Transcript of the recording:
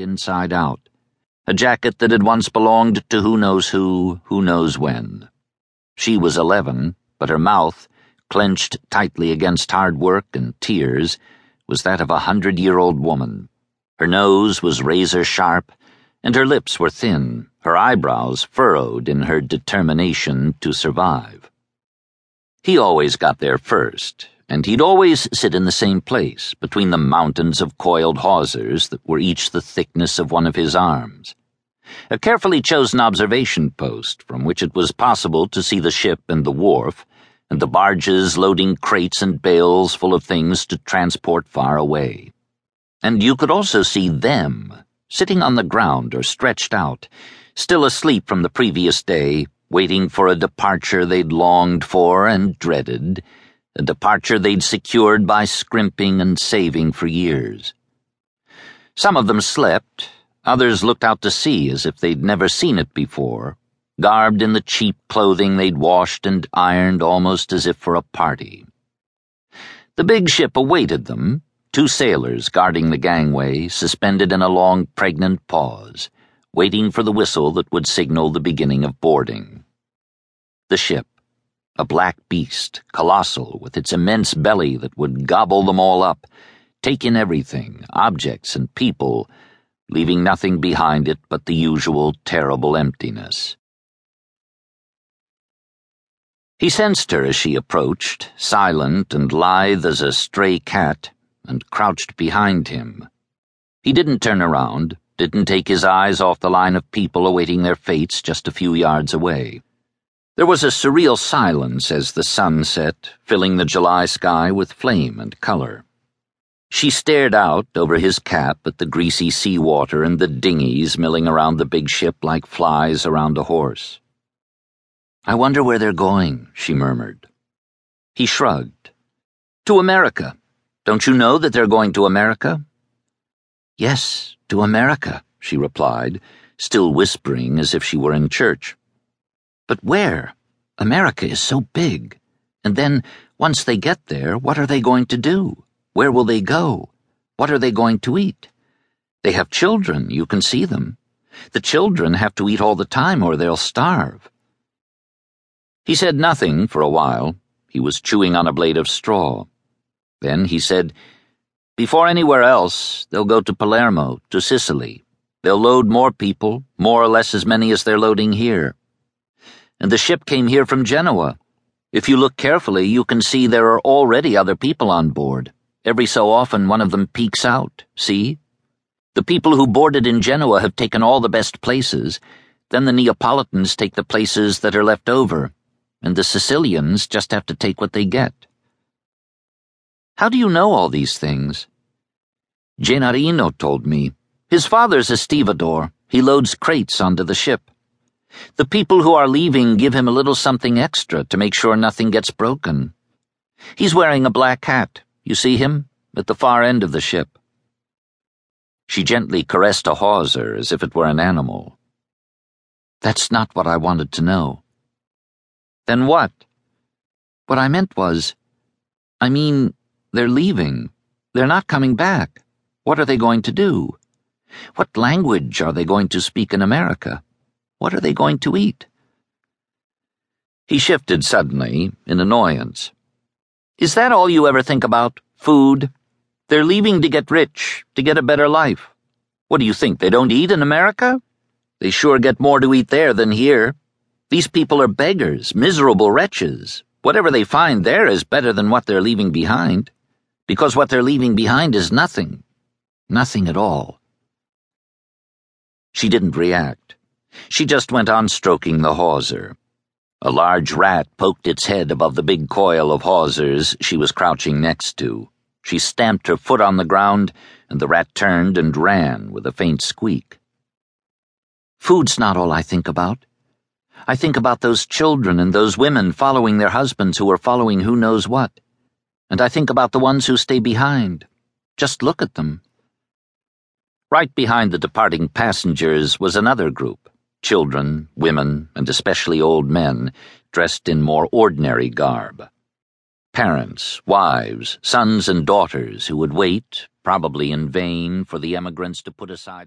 inside out. A jacket that had once belonged to who knows who, who knows when. She was eleven, but her mouth, clenched tightly against hard work and tears, was that of a hundred year old woman. Her nose was razor sharp, and her lips were thin, her eyebrows furrowed in her determination to survive. He always got there first, and he'd always sit in the same place, between the mountains of coiled hawsers that were each the thickness of one of his arms. A carefully chosen observation post from which it was possible to see the ship and the wharf, and the barges loading crates and bales full of things to transport far away. And you could also see them, sitting on the ground or stretched out, still asleep from the previous day, waiting for a departure they'd longed for and dreaded, a departure they'd secured by scrimping and saving for years. Some of them slept, others looked out to sea as if they'd never seen it before, garbed in the cheap clothing they'd washed and ironed almost as if for a party. The big ship awaited them, two sailors guarding the gangway, suspended in a long, pregnant pause waiting for the whistle that would signal the beginning of boarding. The ship, a black beast, colossal, with its immense belly that would gobble them all up, take in everything, objects and people, leaving nothing behind it but the usual terrible emptiness. He sensed her as she approached, silent and lithe as a stray cat, and crouched behind him. He didn't turn around, didn't take his eyes off the line of people awaiting their fates just a few yards away. There was a surreal silence as the sun set, filling the July sky with flame and color. She stared out over his cap at the greasy sea water and the dinghies milling around the big ship like flies around a horse. I wonder where they're going, she murmured. He shrugged. To America. Don't you know that they're going to America? Yes, to America, she replied, still whispering as if she were in church. But where? America is so big. And then, once they get there, what are they going to do? Where will they go? What are they going to eat? They have children, you can see them. The children have to eat all the time or they'll starve. He said nothing for a while. He was chewing on a blade of straw. Then he said, before anywhere else, they'll go to Palermo, to Sicily. They'll load more people, more or less as many as they're loading here. And the ship came here from Genoa. If you look carefully, you can see there are already other people on board. Every so often, one of them peeks out. See? The people who boarded in Genoa have taken all the best places. Then the Neapolitans take the places that are left over. And the Sicilians just have to take what they get. How do you know all these things? Gennarino told me. His father's a stevedore. He loads crates onto the ship. The people who are leaving give him a little something extra to make sure nothing gets broken. He's wearing a black hat. You see him? At the far end of the ship. She gently caressed a hawser as if it were an animal. That's not what I wanted to know. Then what? What I meant was, I mean, they're leaving. They're not coming back. What are they going to do? What language are they going to speak in America? What are they going to eat? He shifted suddenly, in annoyance. Is that all you ever think about? Food? They're leaving to get rich, to get a better life. What do you think, they don't eat in America? They sure get more to eat there than here. These people are beggars, miserable wretches. Whatever they find there is better than what they're leaving behind because what they're leaving behind is nothing. Nothing at all. She didn't react. She just went on stroking the hawser. A large rat poked its head above the big coil of hawsers she was crouching next to. She stamped her foot on the ground, and the rat turned and ran with a faint squeak. Food's not all I think about. I think about those children and those women following their husbands who are following who knows what and I think about the ones who stay behind. Just look at them. Right behind the departing passengers was another group children, women, and especially old men, dressed in more ordinary garb. Parents, wives, sons, and daughters who would wait, probably in vain, for the emigrants to put aside.